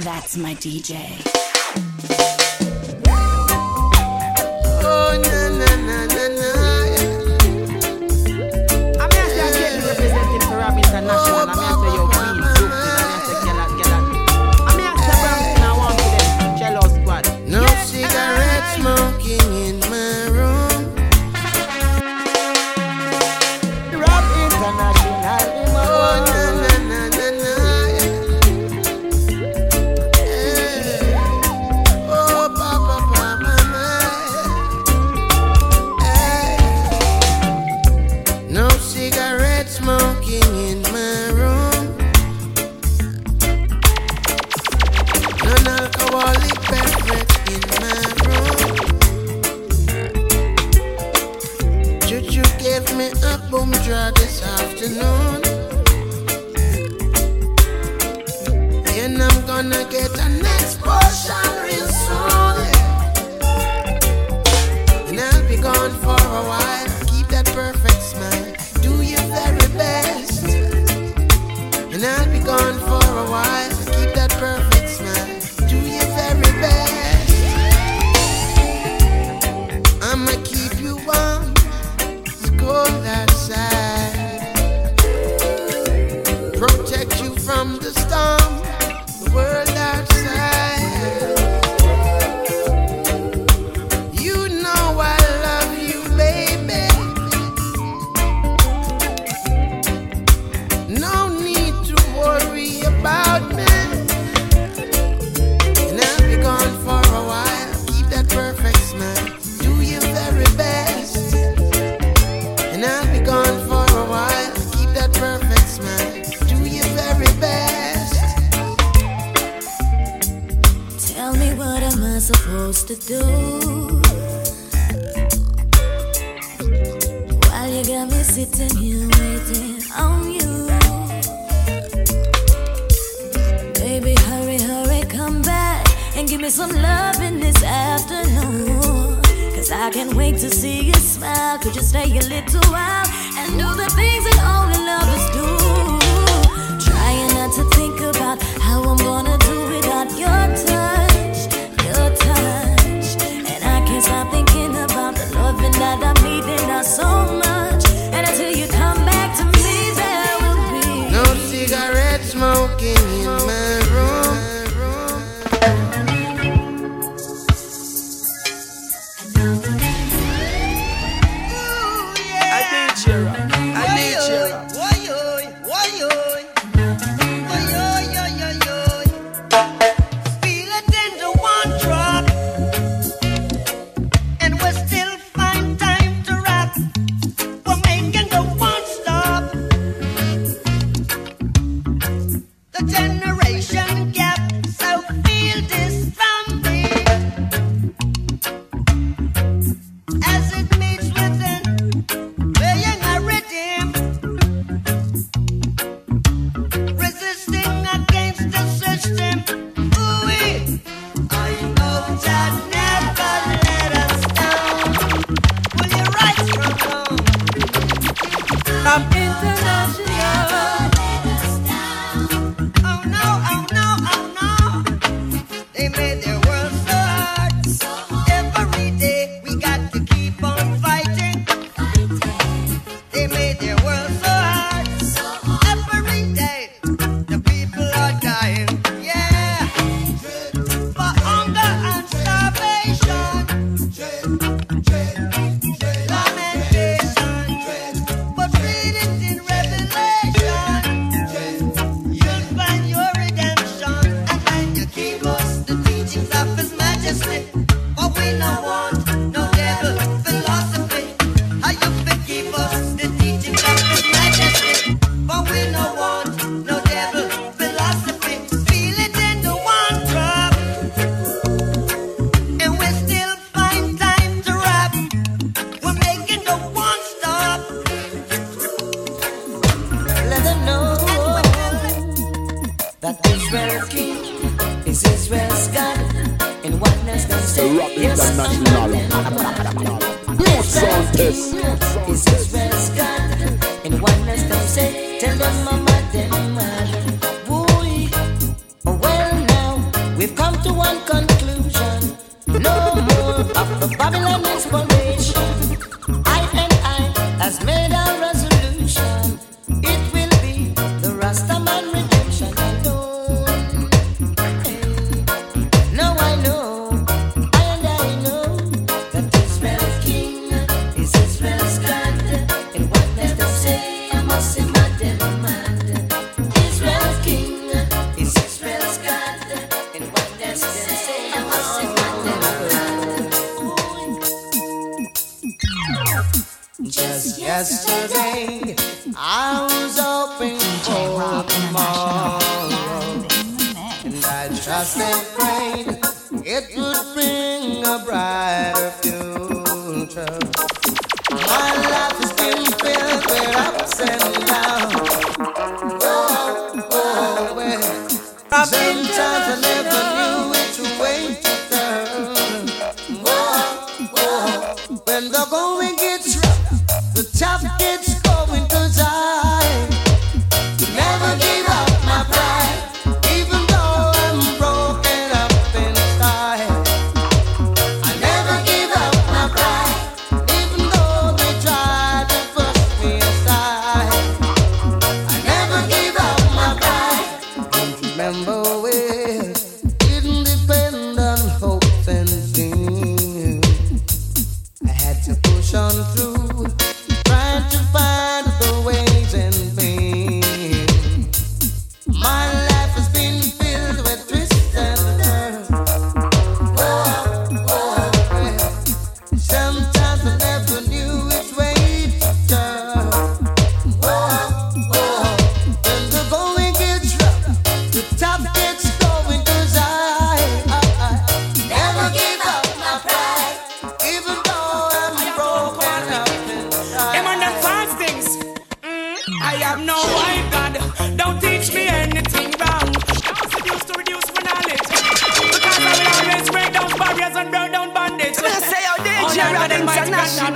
That's my DJ.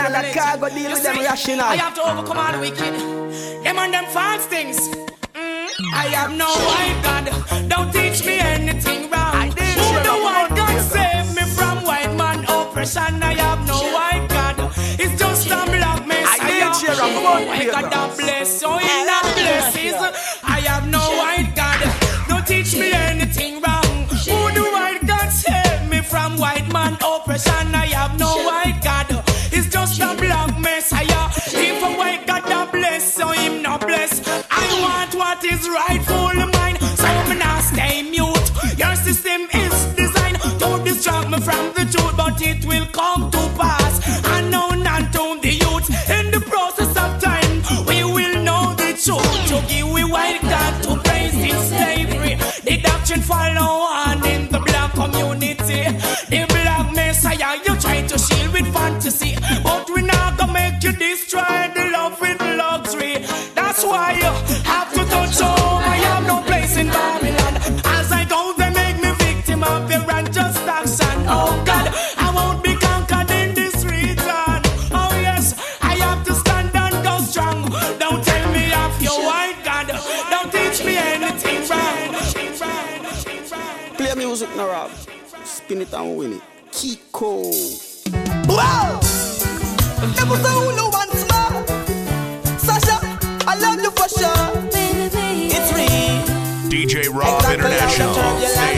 and that deal with them rational. I have to overcome all the wicked. Them and them false things. Mm, I have no white God. Don't teach me anything wrong. Who the white God save me from white man oppression? I have no white God. It's just a black mess. I did share a white God that bless. So in that blesses, I have no white God. Don't teach me anything wrong. Who the white God save me from white man oppression? is rightful mine. So me not stay mute. Your system is designed to distract me from the truth, but it will come to pass. Unknown and the youth in the process of time, we will know the truth. To give we white God to praise in slavery. The doctrine follow on in the black community. The black messiah you try to shield with fantasy. down with it. Kiko. It was Zulu once more. Sasha, I love you for sure. It's. DJ Rob International.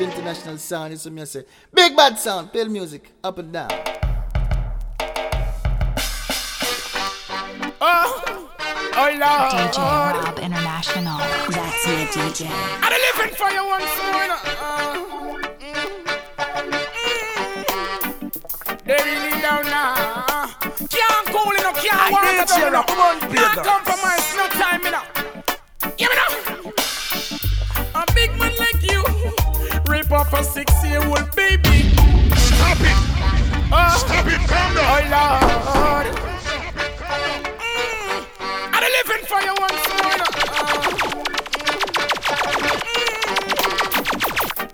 In tune to Rob International Sound. It's me say, Big Bad Sound, play the music, up and down. Oh, oh Lord. DJ Rob International. That's your DJ. I'm living for you once more. Uh, mm, they really down now. Can't cool, you know, can't walk did it cheer down, you up, come know. on, Can't Peter. compromise, no time, you off a six-year-old baby. Stop it. Oh, Stop it, calm down. Oh, Lord. Mm, I'm living for you once more. know. Uh,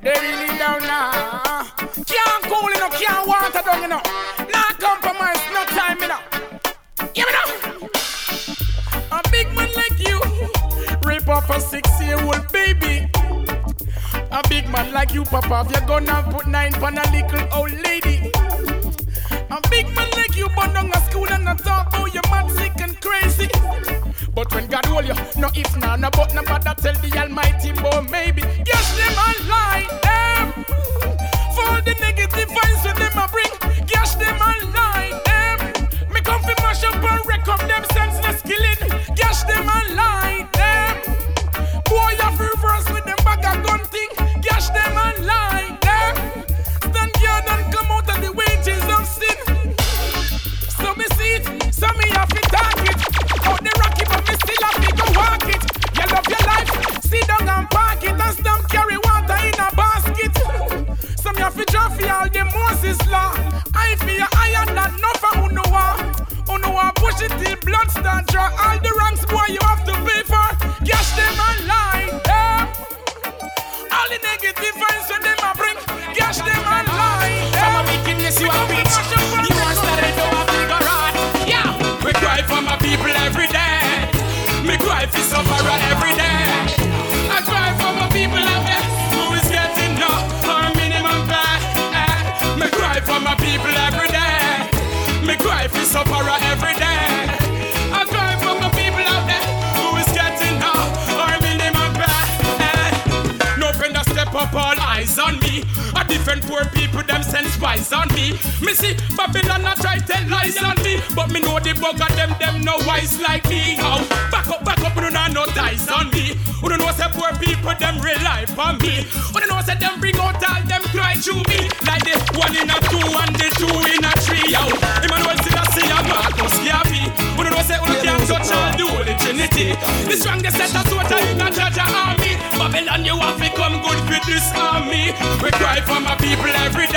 they really down now. Can't cool, you know, can't water down, you know. Not compromise, no time, you know. Give me now. A big man like you, rape off a six-year-old baby. A big man like you, Papa, if you're gonna put nine on a little old lady. A big man like you, burn down a school and not talk about oh, you mad, sick and crazy. But when God hold you, no if, no, no, but no bother tell the Almighty, boy, maybe. Yes, them a bug of them, them no wise like me. Oh, back up, back up, you know no ties on me. You don't know say poor people, them rely on me. You don't know say them bring out all them cry to me. Like the one in a two and the two in a three. Yo, Emmanuel still a see a Marcus Garvey. You don't know say you can't touch all the Holy Trinity. The strongest set of soldier in a judge army. Babylon, you have to come good for this army. We cry for my people every day.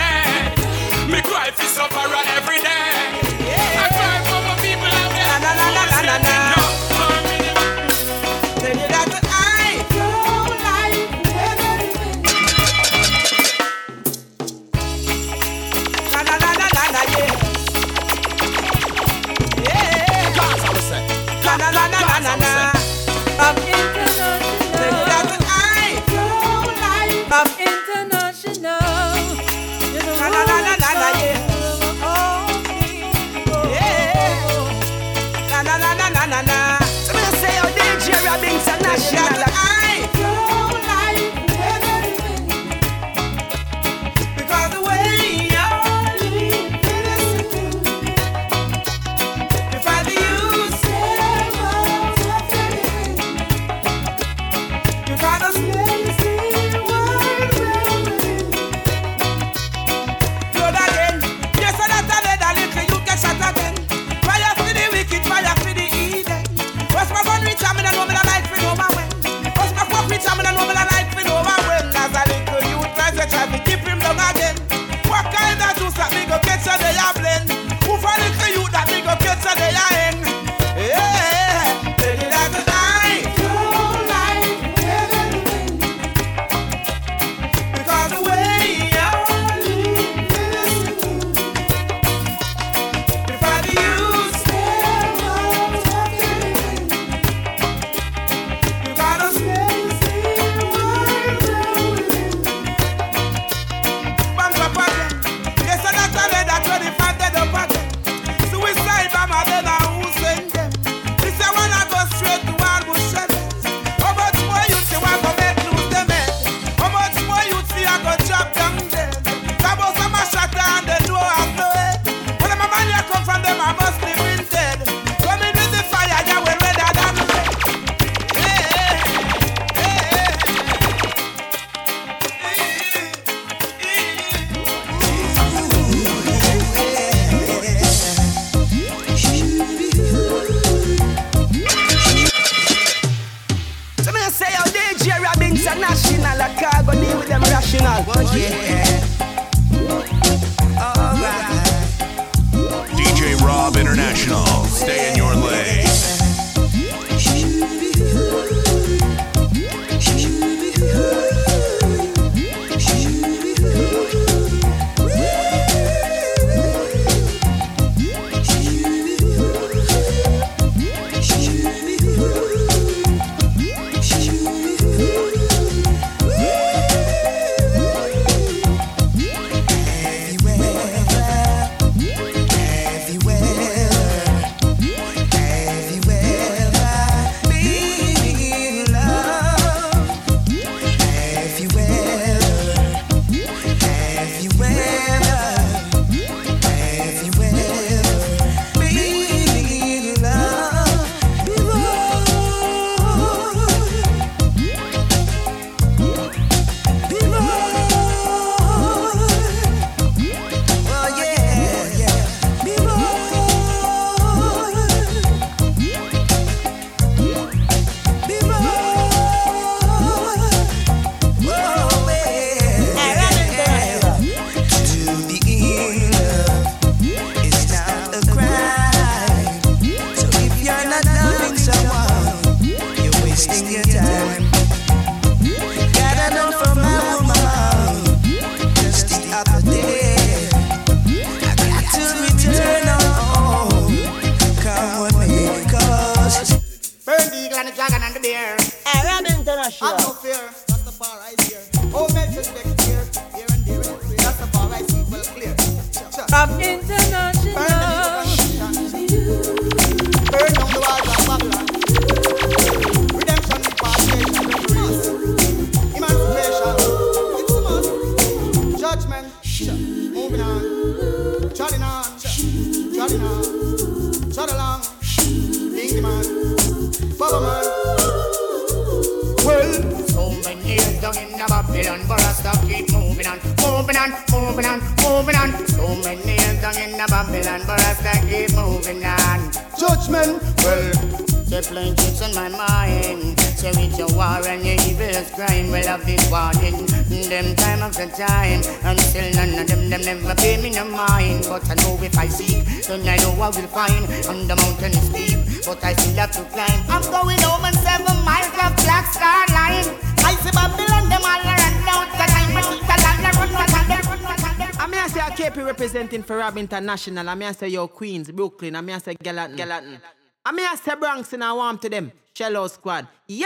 For Rob International. I mean, I say yo Queens, Brooklyn. I mean, I say Gallatin. Gallatin. I mean, I say Bronx and I warm to them. Shello Squad. Yeah.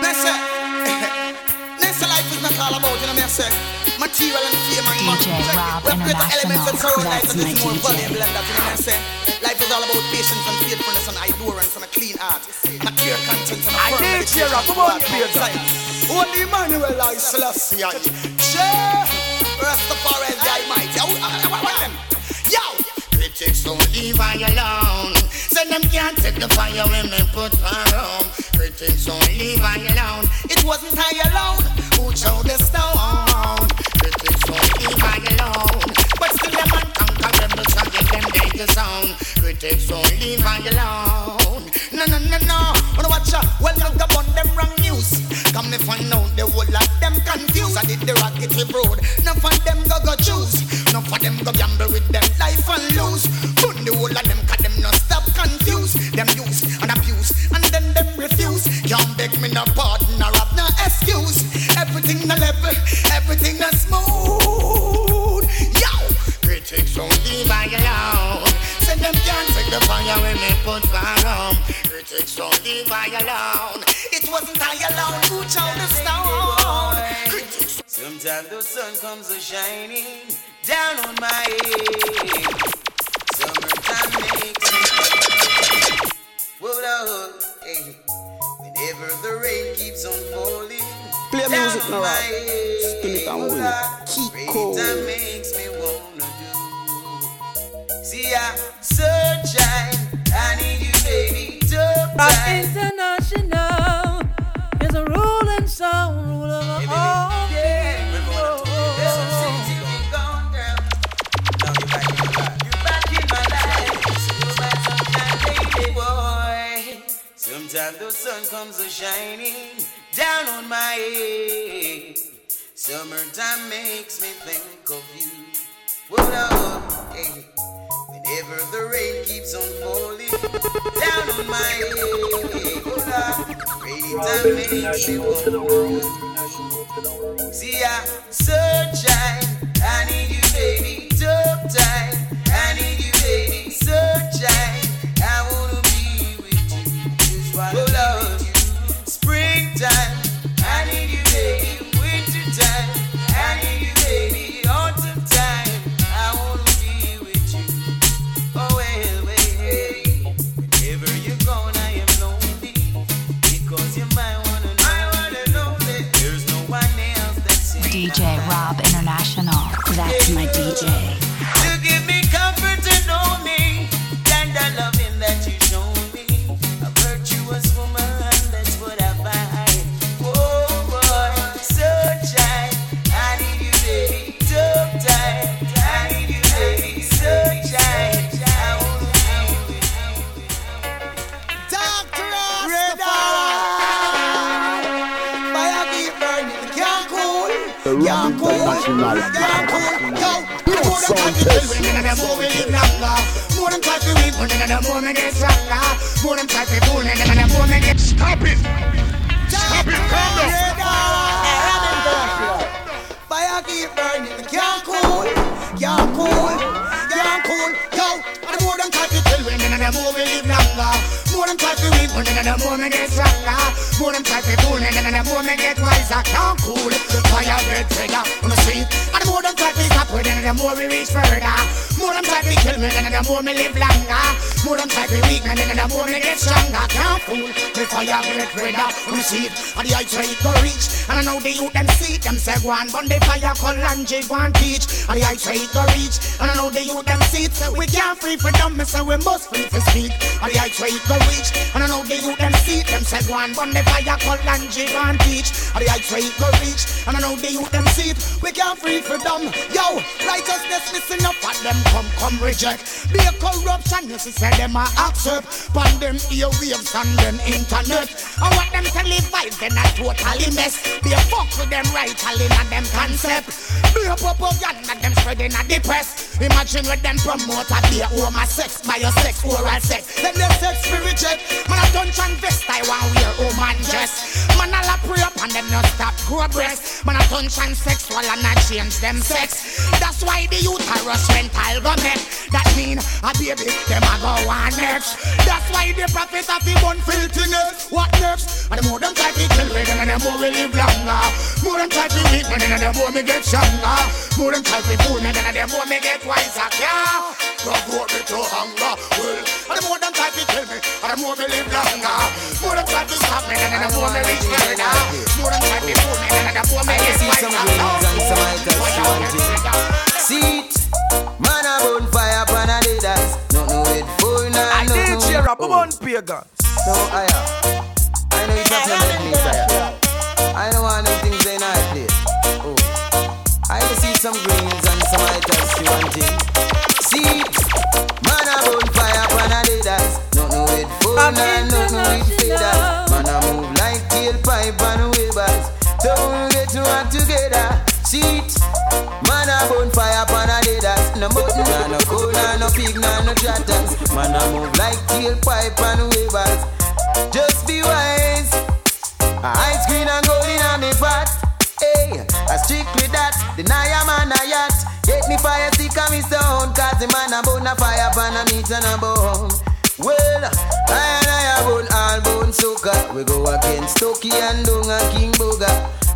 Listen, Nessa life is not all about, you know what I say? Material and fame and money. DJ Rob We have greater elements and International, surround life that's that is my more valuable than that, you know what I say? Life is all about patience and faithfulness and endurance and a clean heart. And a clear conscience and a I firm need meditation cheer up, to come on, God Peter. Only Emmanuel I Selassie. Yeah. Rastafari the Almighty. Yo. Yo. Critics don't leave I alone. Say them can't take the fire when me put her home. Critics don't leave I alone. It wasn't I alone who chose the stone. Critics don't leave I alone. But still them unconquerable, so give them danger zone. Critics don't leave I alone. No, no, no, no. Wanna watch out? Well, look up on them wrong news. Come me find out the whole lot them confused. I did the rocket road. None of them go go choose. None for them go gamble with them life and lose. Put the whole of them, cause them not stop confused. Them use and abuse, and then them refuse. Can't beg me no pardon or have no excuse. Everything na level, everything na smooth. Yo, critics leave I alone. Say them can't take the fire when they put fire on. Critics leave I alone. It wasn't I alone who chose the stone. Sometimes the sun comes a shining down on my head. Summertime makes me Whoa, whoa, hey. Whenever the rain keeps on falling. Play down music on now, my head. Spin it and win it. Lord, Keep rainy cool. makes me wanna do. See, I sunshine. I need you, baby. Tough Rock. International is a sound, ruler of all Sometimes the sun comes a shining down on my head. Summertime makes me think of you. Up, hey. Whenever the rain keeps on falling down on my head? Rainy time makes me wonder. See, I sunshine, I need you, baby. Call and teach. And the rate go reach. And I know the youth them. So we can't free for them. Me say we must free for speak. And the rate go reach. And I know the youth them see it. Them say go. But the fire call and and teach. And the rate go reach. And I know the youth them see it. We can't free them. Yo, righteousness listen up and them come come reject. Be a corruption, you see say them a accept. Pan them earwaves and them internet. And what them televise, then a totally mess. Be a fuck with them rightly and them concept. Be a propaganda, them spreading at the. Imagine with them promote a be a homo sex, biosex, oral sex. Them they sex spirit check. Man a dungeon vest, I want wear woman dress. Man a la pray up and them not stop grow breast. Man a dungeon sexual and a change them sex. That's why the youth are rush rental government. That mean a baby, them a go on next. That's why the prophet of the bun filthiness. What next? And the more them try to kill me, and the more we live longer. More them try to weak me, and the more me get stronger. More them try to fool me, and the more me get wiser. Yeah, provoke me to hunger. Well, and the more them try to kill me, and the more me live longer. More them try to stop me, and the more me reach further. More them try to fool me, and the more me get wiser. See it, man a bonfire pan a leaders. No no it full now. I did cheer up, I'm on pagan. No, I am. I know it's not your make me tired. I don't want them things in our place. Oh, I will see some greens and some items you want it. See, man a bonfire pan a leaders. No no it full now, no no faders. Man a move like tailpipe and wavers. Don't get too hot together. See man a bonfire pan a leaders. No button, nah, no coal, nah, no pig, nah, no chatters. Man a move like tailpipe and wavers. Just be wise. Ice cream and gold in a me pot. Hey, I strictly that. Deny a man a yacht. Get me fire stick and me stone. Cause the man a bone a fire pan a meat and a bone. Well, I and I a bone all bone soca. We go against Toki and Dunga King Boga.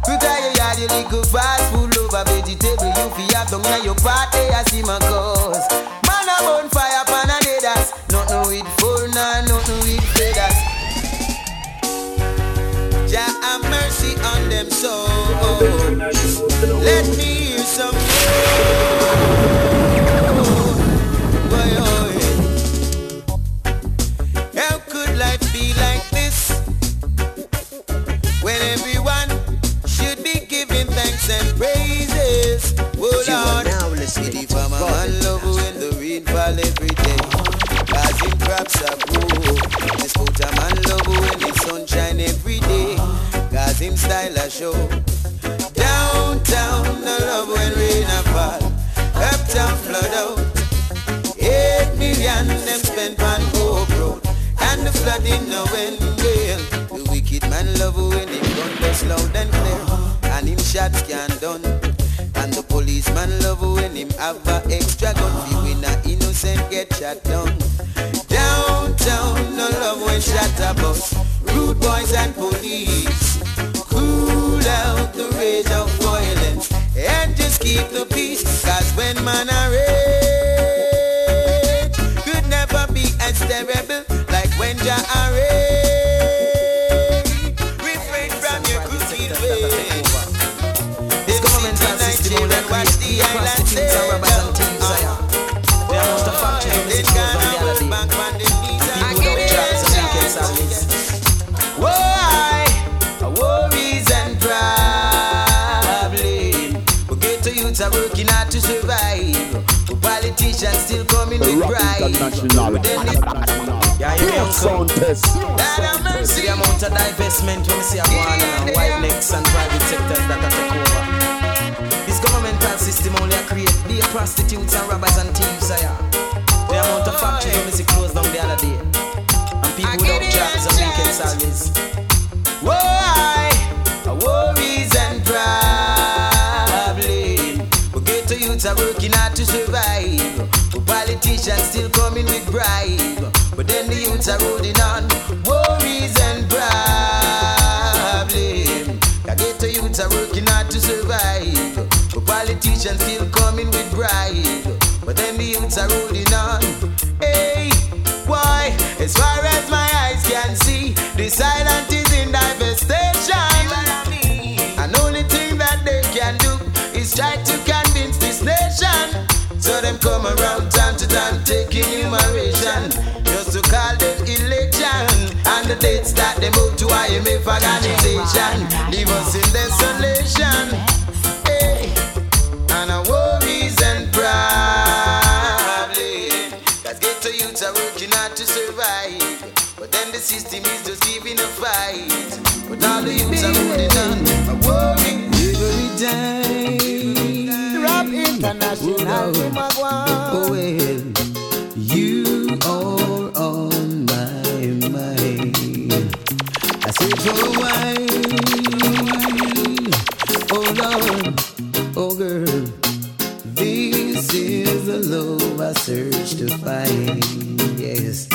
Out your yard, you little fast food lover vegetable. You fi have down in your party, eh, I see my cause. Man a bone fire pan a leaders. Not no with full, nah, not no with feathers. Them soul. Let me hear some oh. How could life be like this? When everyone should be giving thanks and praises. Oh Lord, the farmer man love when the rain fall every day. Cause crops are grow. The scouter man love when the sunshine every him style a show. Downtown, no love when rain a fall. Uptown, flood out. Eight million them spent on Hope Road. And the flooding no end well. The wicked man love when him gun does loud and clear. And him shots can done. And the policeman love when him have a extra gun. Fee when a innocent get shot down. Downtown, no love when shot a bus. Rude boys and police. Out the rage of violence and just keep the peace. Cause when man are rage, could never be as terrible like when Jah are rage. Pride. But Yeah, you know, Sound test. See the amount of divestment when we see a one and white necks and private sectors that are take over. This governmental system only create the prostitutes and robbers and thieves. Am. The amount of factories when we see closed down the other day. And people without jobs and weekend salaries. Why? Worries and problem. We get to youths are working hard to survive. Politicians still coming with bribe. But then the youths are holding on. Worries and problem. I get to youths are working hard to survive. but politicians still coming with bribe. But then the youths are holding on. Hey, why? As far as my eyes can see, the silent is in devastation. And only thing that they can do is try to convince this nation. So them come around enumeration just to call them election. And the dates that they move to IMF organization leave us in desolation. Hey, and our worries and problems. Cause ghetto youths are working hard to survive. But then the system is just giving a fight. But all the youths are holding on. I worry every day. Rap international, search to find. Yes,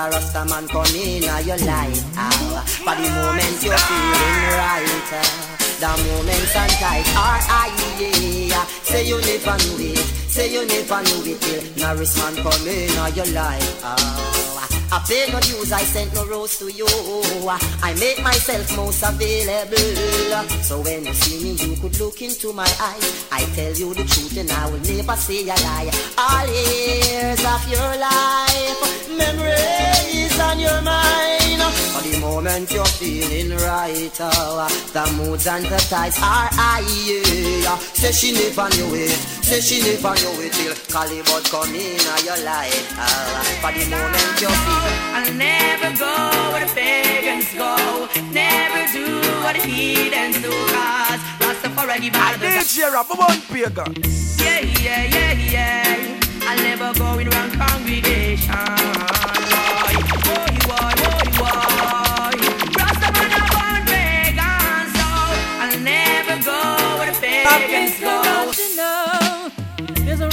a Rasta man come in your life. Ah. For the moment you're feeling right, ah. The moments and tides are high, yeah. Say you never knew it, say you never knew it till Norris man come in your life. Ah. I pay no dues, I sent no rose to you. I make myself most available. So when you see me, you could look into my eyes. I tell you the truth and I will never say a lie. All years of your life, memories on your mind. For the moment you're feeling right, oh, uh, the moods and the ties are high. Yeah. Say she never knew it, say she never knew it till Calibut come in your life. Oh, uh. for the moment you're feeling. I'll never go where the pagans go. Never do what the heathens do. Cause Rastafari by the DJ Rap, one pagan. Yeah, yeah, yeah, yeah. I'll never go in wrong congregation.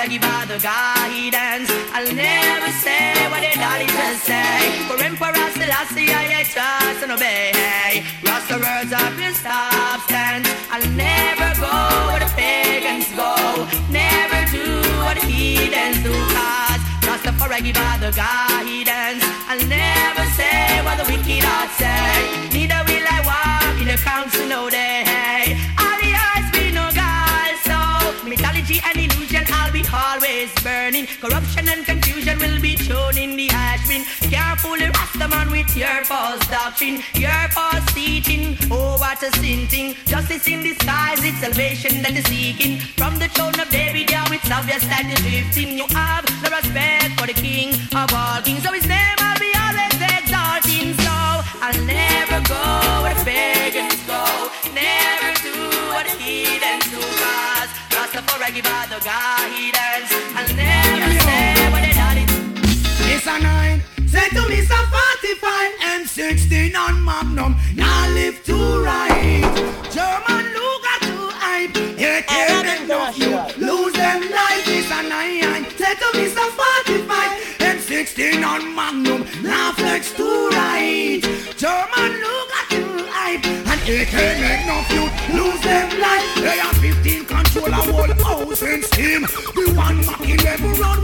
Are Rastafari by the guidance. I'll never say what the daddy just say. For Emperor Selassie, I trust and obey. Rasta words up in substance. I'll never go where the pagans go. Never do what the heathens do, cause Rastafari by the guidance. I'll never say what the wicked heart say. Neither will I walk in the council no day. Be thrown in the ash bin. Fool the Rastaman with your false doctrine, your false teaching. Oh, what a sin thing. Justice in disguise, it's salvation that is seeking. From the throne of David, yeah, it's obvious that drifting. You have no respect for the King of all kings, so his name I'll be always exalting. So I'll never go where the pagans go, never do what the heathens do, cause Rastafari by the guidance. I'll never Say to me, some 45 and 16 on Magnum. Now live to right. German Luger to hype. Yeah, can't enough you lose them life. It's a nine. Say to me, some 45 and 16 on Magnum. Now flex to right. German Luger to hype. And it can't make no you lose them life. They are 15 control a whole house in steam. The one mocking every road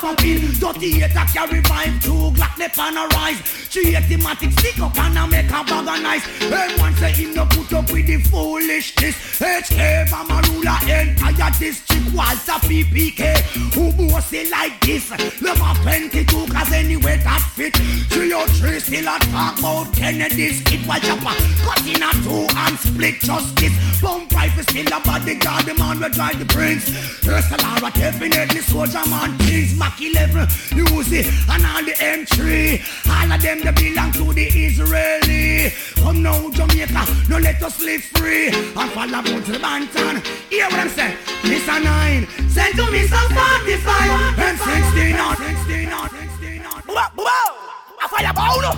gonna pop in. 38 a carry vibe, two Glock lip on a rise. Three automatic stick up and a make a bag of nice. And one say him no put up with the foolishness. HK a ruler entire district Walther PPK. Who bossy like this? Love a 22 cause anyway that fit. 303 still a talk about Kennedy's. It was chopper. Cut in a two and split justice. Bump rifle still a bodyguard. The man will drive the prince. First Lara definitely soldier man. Kings Mac 11. Uzi and all the M3. All of them they belong to the Israeli. Come now Jamaica. No let us live free. And follow about the Banton. Hear what I'm saying? A nine. Send to me some 45 and 16 on 16 on 16 on. Wow, a fireball, no?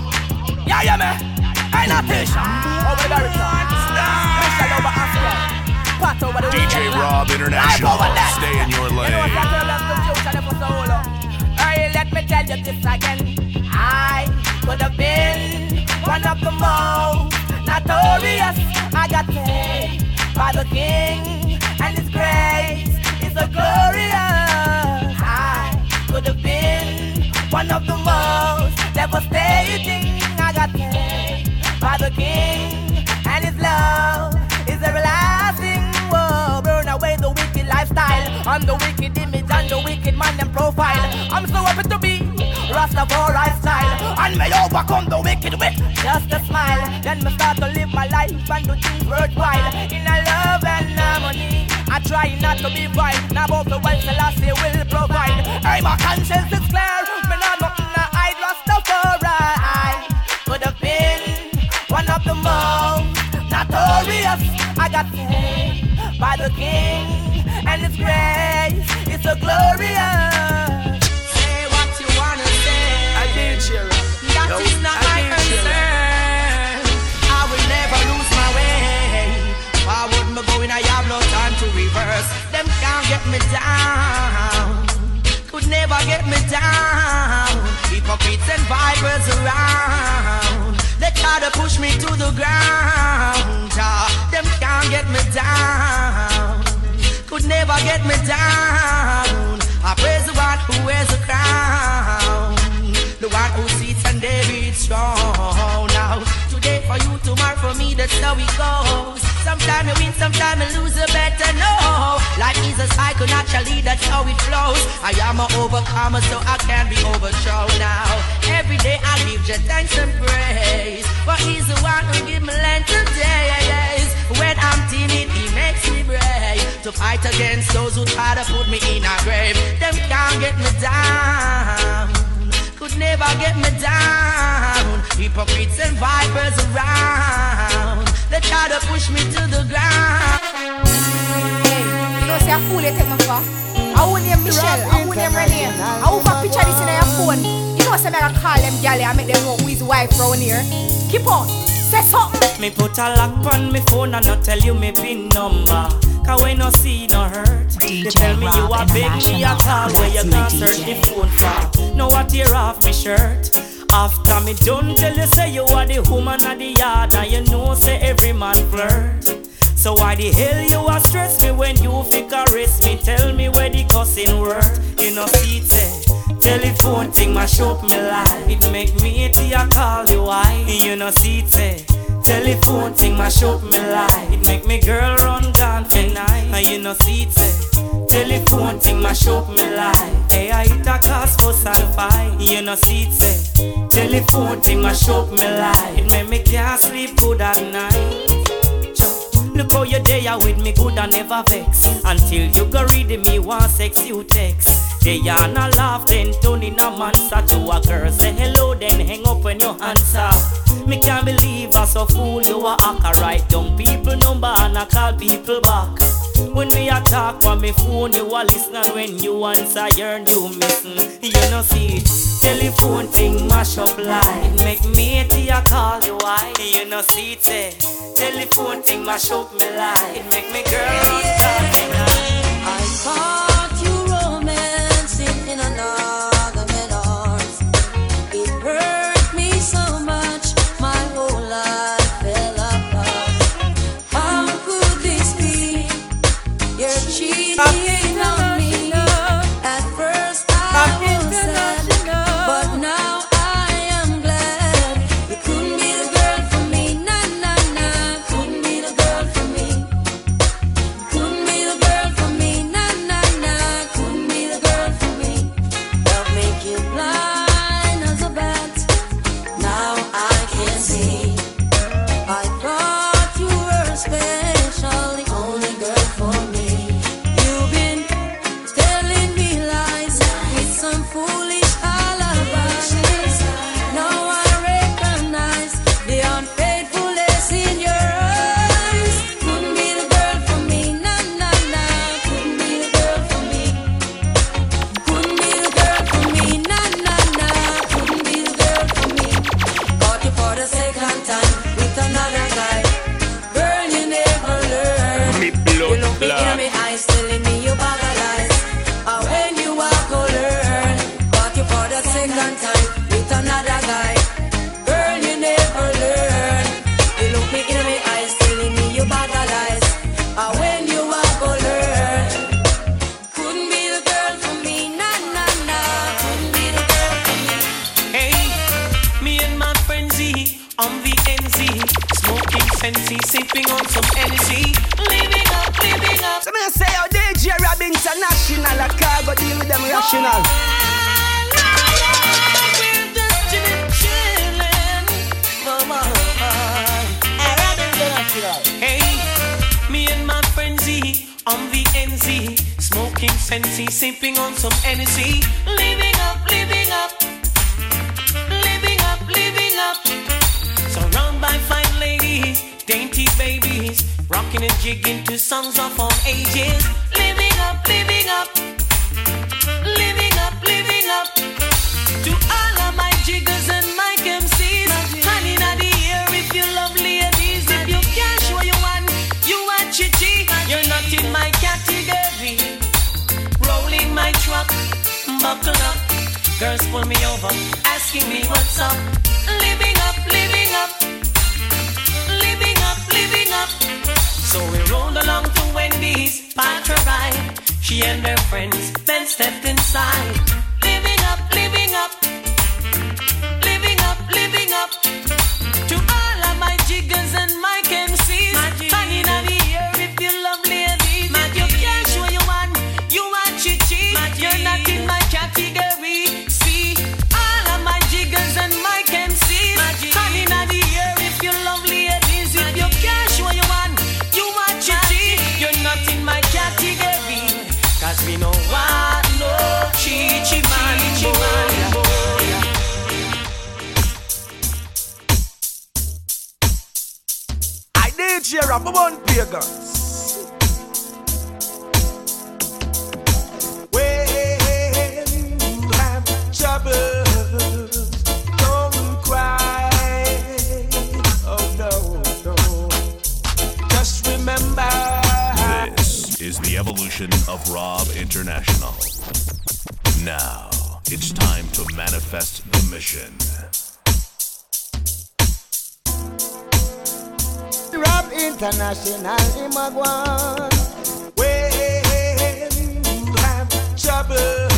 Yeah, yeah, man. Ain't not Tisha. Over the direction. Michelle DJ Rob International. Stay in your You know what lane. I tell them the future never solo. Hey, let me tell you this again. I could have been one of the most notorious. I got saved by the King, and His grace is so glorious. I could have been one of the most devastating. I got saved by the King, and His love is everlasting. Whoa, burn away the lifestyle and the wicked image and the wicked man and profile. I'm so happy to be Rastafari style, and may overcome the wicked with just a smile. Then me start to live my life and do things worthwhile in a love and harmony. I try not to be vile, now both the words Selassie will provide. Hey, my conscience is clear, me not nothing to hide. Rastafari could have been one of the most notorious. I got saved by the King, and His grace is so glorious. Say what you wanna say. I did share That Yo, is not I my concern. I will never lose my way. Forward me going, I have no time to reverse. Them can't get me down. Could never get me down. Hypocrites and vipers around. They try to push me to the ground. Ah, them can't get me down. Could never get me down. I praise the one who wears a crown. Strong. Now, today for you, tomorrow for me, that's how it goes. Sometimes you win, sometimes you lose, you better know. Life is a cycle, naturally, that's how it flows. I am an overcomer, so I can be overthrown now. Every day I give you thanks and praise. For he's the one who give me length of days. When I'm timid, he makes me brave. To fight against those who try to put me in a grave. Them can't get me down. Could never get me down. Hypocrites and vipers around. They try to push me to the ground. You know, say a fool you take me for. I won't name Michelle, I won't name Renee. I won't picture this in your phone. You know, say I call them gal and make them know who his wife round here. Keep on, say something. Me put a lock on me phone and not tell you me pin number. Cause when no see no hurt, you tell me you a beg me a call where you can't search the phone for. Know what tear off me shirt. After me done tell you say you are the woman of the yard and you know say every man flirt. So why the hell you a stress me when you fi caress me? Tell me where the cussing word. You know see it say telephone thing mash up me life. It make me hate you call you why. You know see eh? it say telephone thing mash up me life. It make me girl run gone for night. And you know see eh? it say telephone thing mash up me life. Hey I hit a cause fuss and fight. You know see eh? it say telephone thing mash up me life. It make me can't sleep good at night. Look how you there with me good and never vex Until you go read me one sex you text They are not laugh then turn in a monster To a girl say hello then hang up when you answer Me can't believe I so fool you a hack I write down people number and I call people back when we a talk on me phone, you a listen when you answer, you're you missing. You know see it, telephone thing mash up line. Make me you call you why. You know see it, say, telephone thing mash up me line. Make me girl run I you romancing in rocking and jigging to songs of all ages, living up, living up, living up, living up. To all of my jiggers and my MCs, honey, in the air if you love ladies, if you can't show you one, you are chichi, you're not in my category. Rolling my truck, buckle up, girls pull me over, asking me what's up. Living up, living up, living So we rolled along to Wendy's, parked her ride. She and her friends then stepped inside. Living up, living up, Rap, one pagans. Have is the evolution of Rob International. Now, it's time to manifest the mission. International, Imagwan. When you have trouble,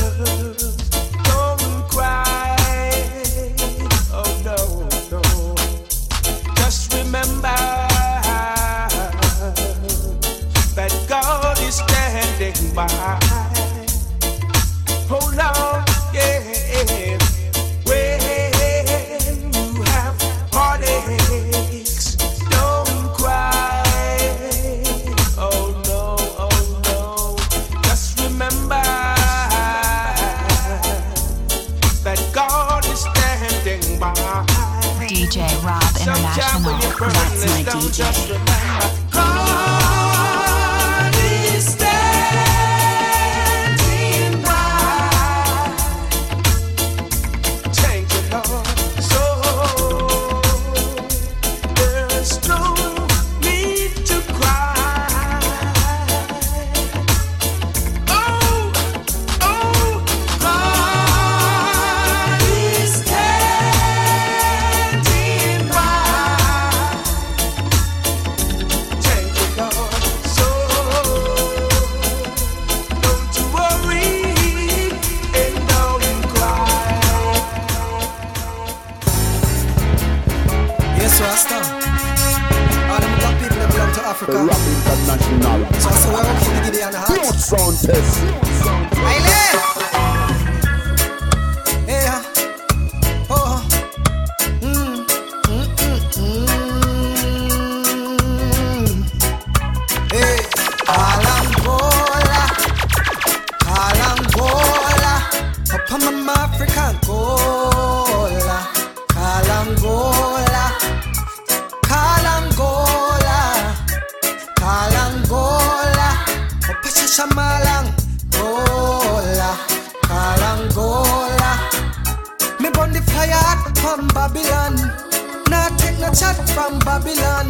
from Babylon.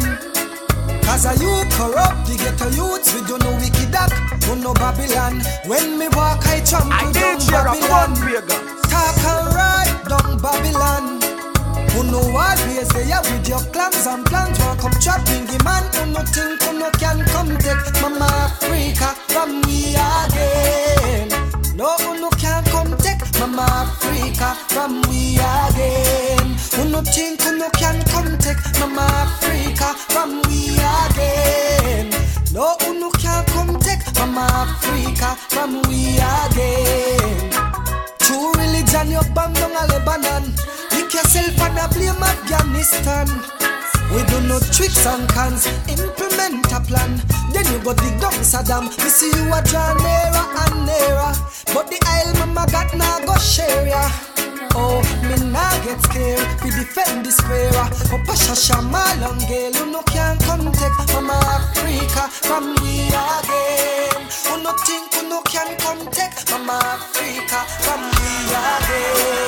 Cause a you corrupt, the ghetto youths, we don't know wicked act, we no Babylon. When me walk, I trample I down did share a Babylon. Talk and ride down Babylon. Who know always there with your clans and plans Won't come trapping the man Who no think who no can come take Mama Africa from we again No who no can come take Mama Africa from we again Who no think who no can come take Mama Africa from we again No who no can come take Mama Africa from we again True religion, you bang down a Lebanon. Pick yourself and a blame Afghanistan. We do no tricks and cons, implement a plan. Then you go dig down Saddam. We see you a draw nearer and nearer. But the aisle mama got now go share ya. Oh, me nah get scared. We defend the square. Oh, Pasha Shamalang girl, who no can come take Mama Africa from we again. Who no think who no can take Mama Africa from we again.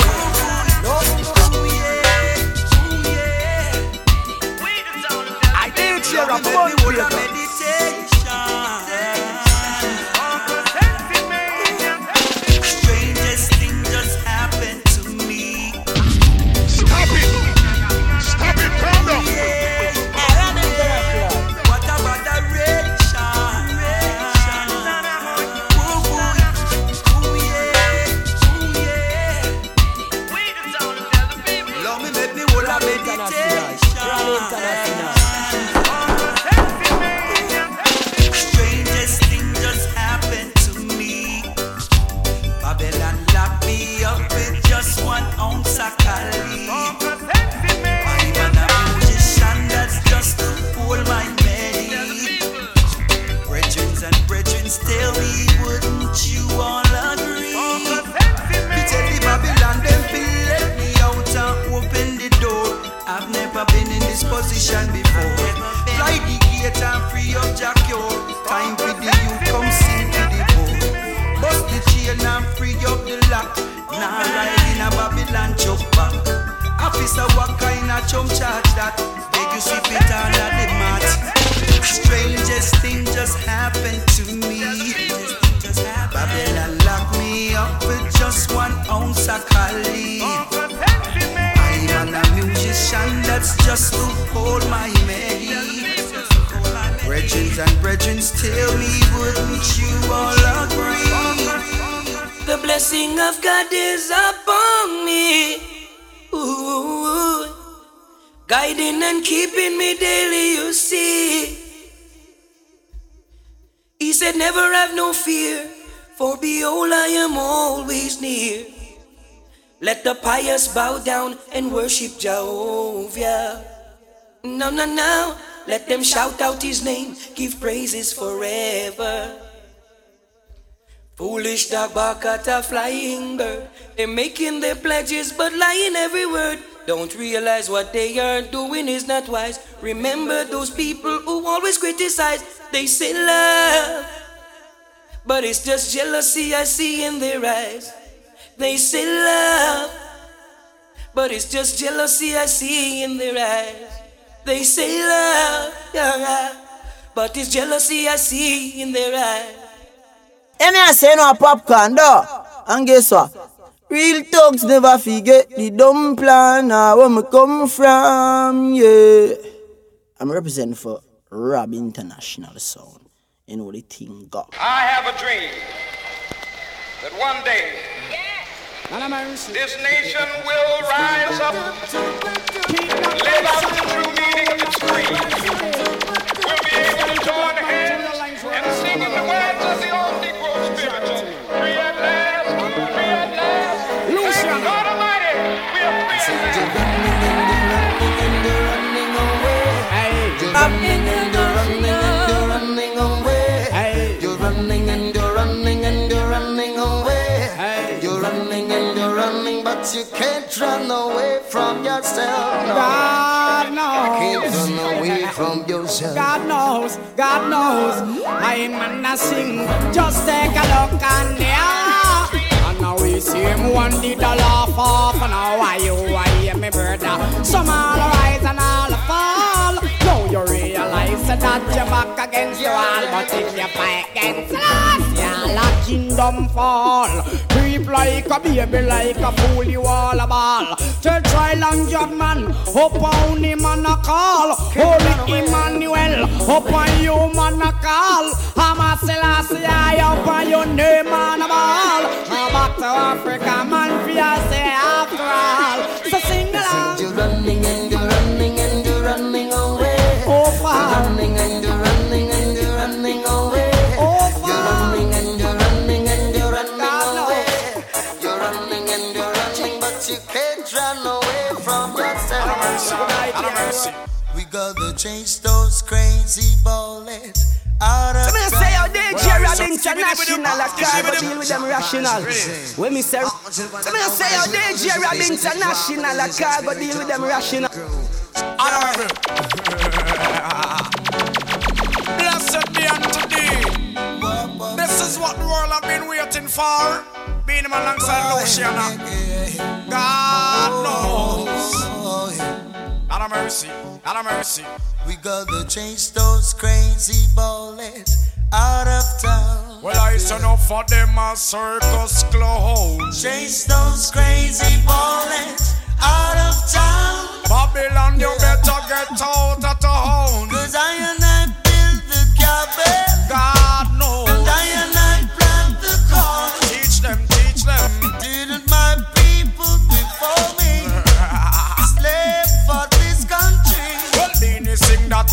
No, no, I did share a one pious bow down and worship Jehovah. No, no, no. Let them shout out his name, give praises forever. Foolish dog bark at a flying bird. They're making their pledges, but lying every word. Don't realize what they are doing is not wise. Remember those people who always criticize. They say love, but it's just jealousy I see in their eyes. They say love, but it's just jealousy I see in their eyes. They say love, yeah, but it's jealousy I see in their eyes. And me I say no popcorn though. And guess what? Real thugs never forget the dumb plan uh, where me come from, yeah. I'm representing for Rob International Sound. You know the thing go. I have a dream that one day this nation will rise up, live out the true meaning of its creed. We'll be able to join running, you can't run away from yourself. No. God knows. Can't run away from yourself. God knows, God knows. I ain't man a sing. Just take a look on there. And now we see him one did a laugh off. And now why you, why you, me brother? Some all rise and all fall. Now you realize that you're back against the wall. But if you fight against us, yeah, la kingdom fall. Creep like a baby, like a fool, you all a ball. Try long job, man. Up on him and a call. Holy Emmanuel, up on you, man, a call. Hamas Selassie, I up on your name, man, a ball. Back to Africa, man, for you run away from yourself. We gotta change those crazy bullets out of So me say oh, how DJ Well, Rob so- International I can't go deal with them rational. When me say So me say how DJ Rob International I can't go deal with them rational. Blessed be unto thee. This is what the world have been waiting for. Being him alongside Luciano. God knows. God of mercy. God of mercy. We gotta change those crazy bullets out of town. Well, I turn up for them a circus clown. Change those crazy bullets out of town. Babylon, you better get out of town. Cause I and I build the cabin. God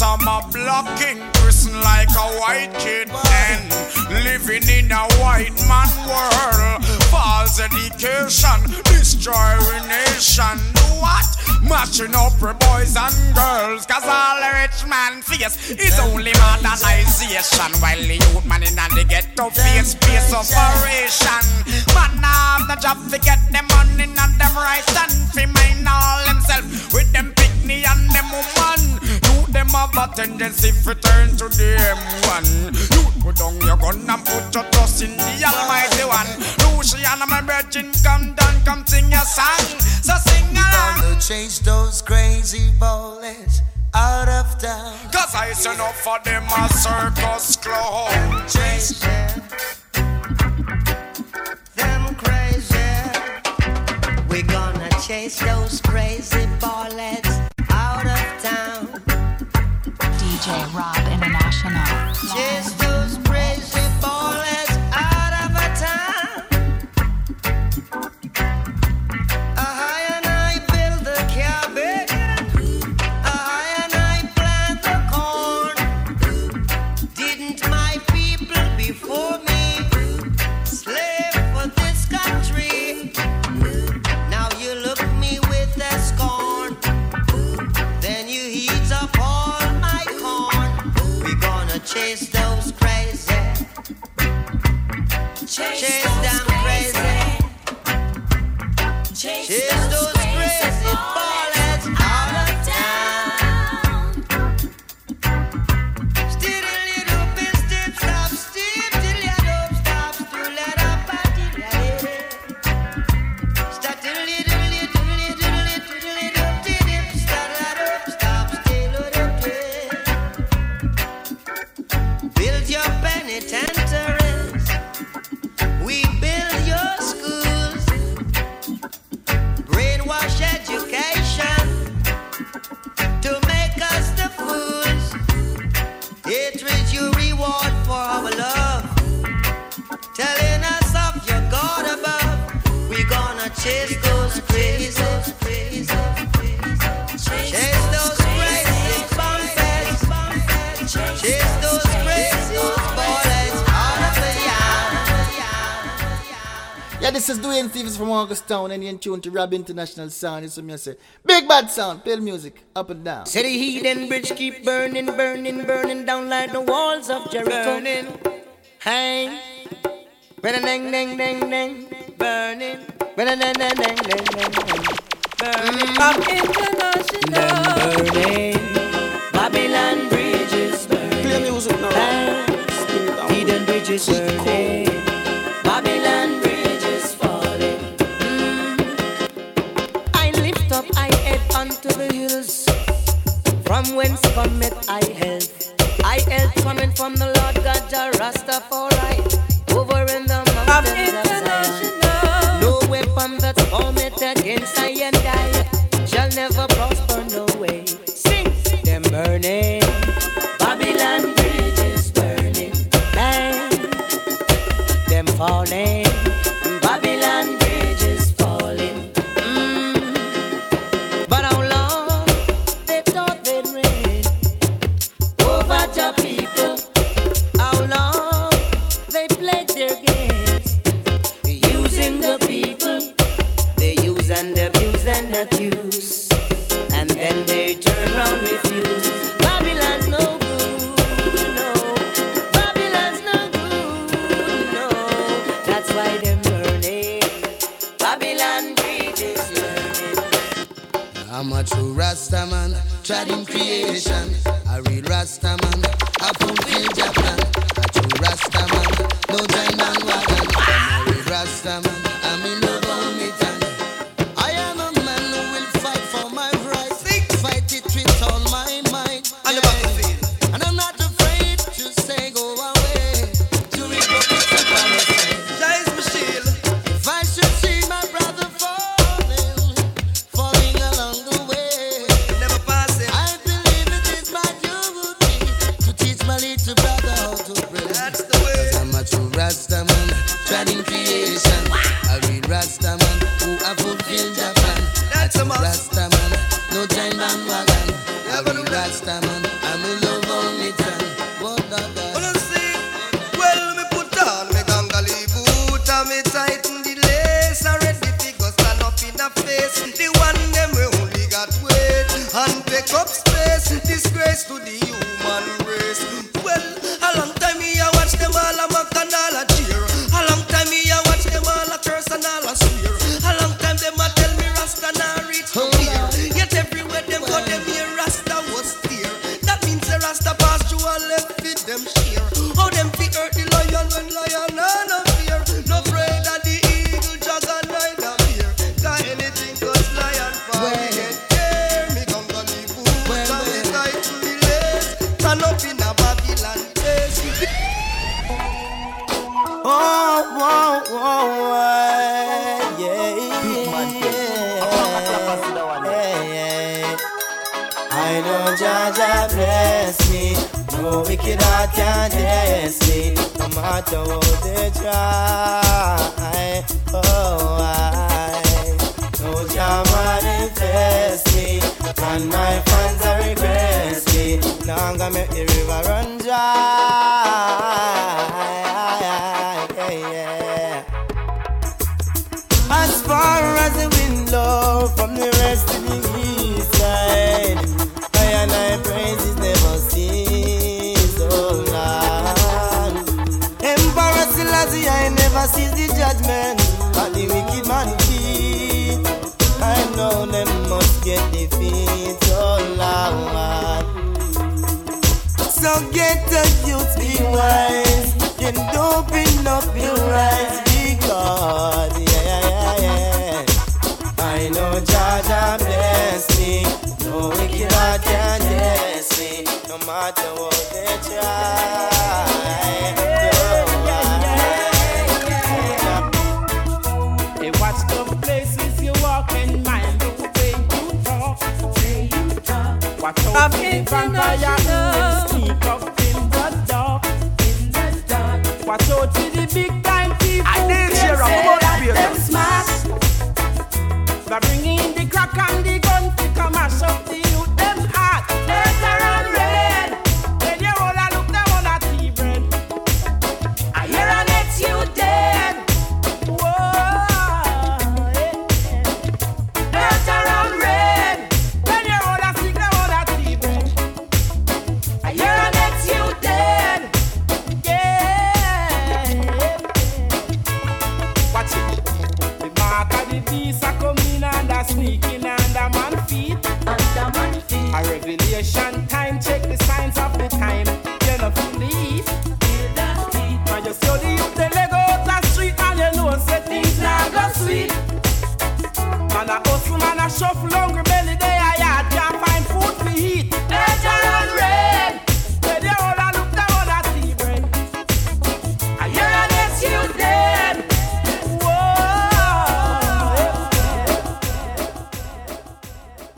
I'm a blocking person like a white kid and living in a white man world. False education, destroying nation. What? Mashing up for boys and girls. Cause all the rich man face is only modernization. While the youth man in the ghetto face space operation. Man have the job to get them money and them right and mind all themself with them picnic and them woman. Youth them have a tendency to turn to the M1. You put down your gun and put your trust in the Almighty One. Luciano, my virgin, come down, come sing your song. So sing along. Gonna chase those crazy bullets out of town. Cause I send up for them a circus clown. Chase them, them crazy. We're gonna chase those crazy bullets Stevens from Augustown, and you're in tune to Rob International Sound. It's me, I say, Big Bad Sound, play music, up and down. Say the heathen bridge keep burning, burning, burning down like the walls of Jericho. Burning, hey, burning, ding, ding, ding, ding, burning, mm. burning, ding, ding, ding, ding, ding, ding. burning. From international, them burning. Babylon bridges burning. Play music now. Hey, heathen bridges burning. From whence cometh I help. I help coming from the Lord God Rastafari, over in the mountains. No weapon that's formed against I and I shall never That is the judgment of the wicked humanity. I know them must get defeat, all out. So get the youth, be wise, and open up your eyes, because yeah, yeah, yeah, yeah. I know Jah bless me, no wicked heart can bless me, no matter what they try. of infinite love.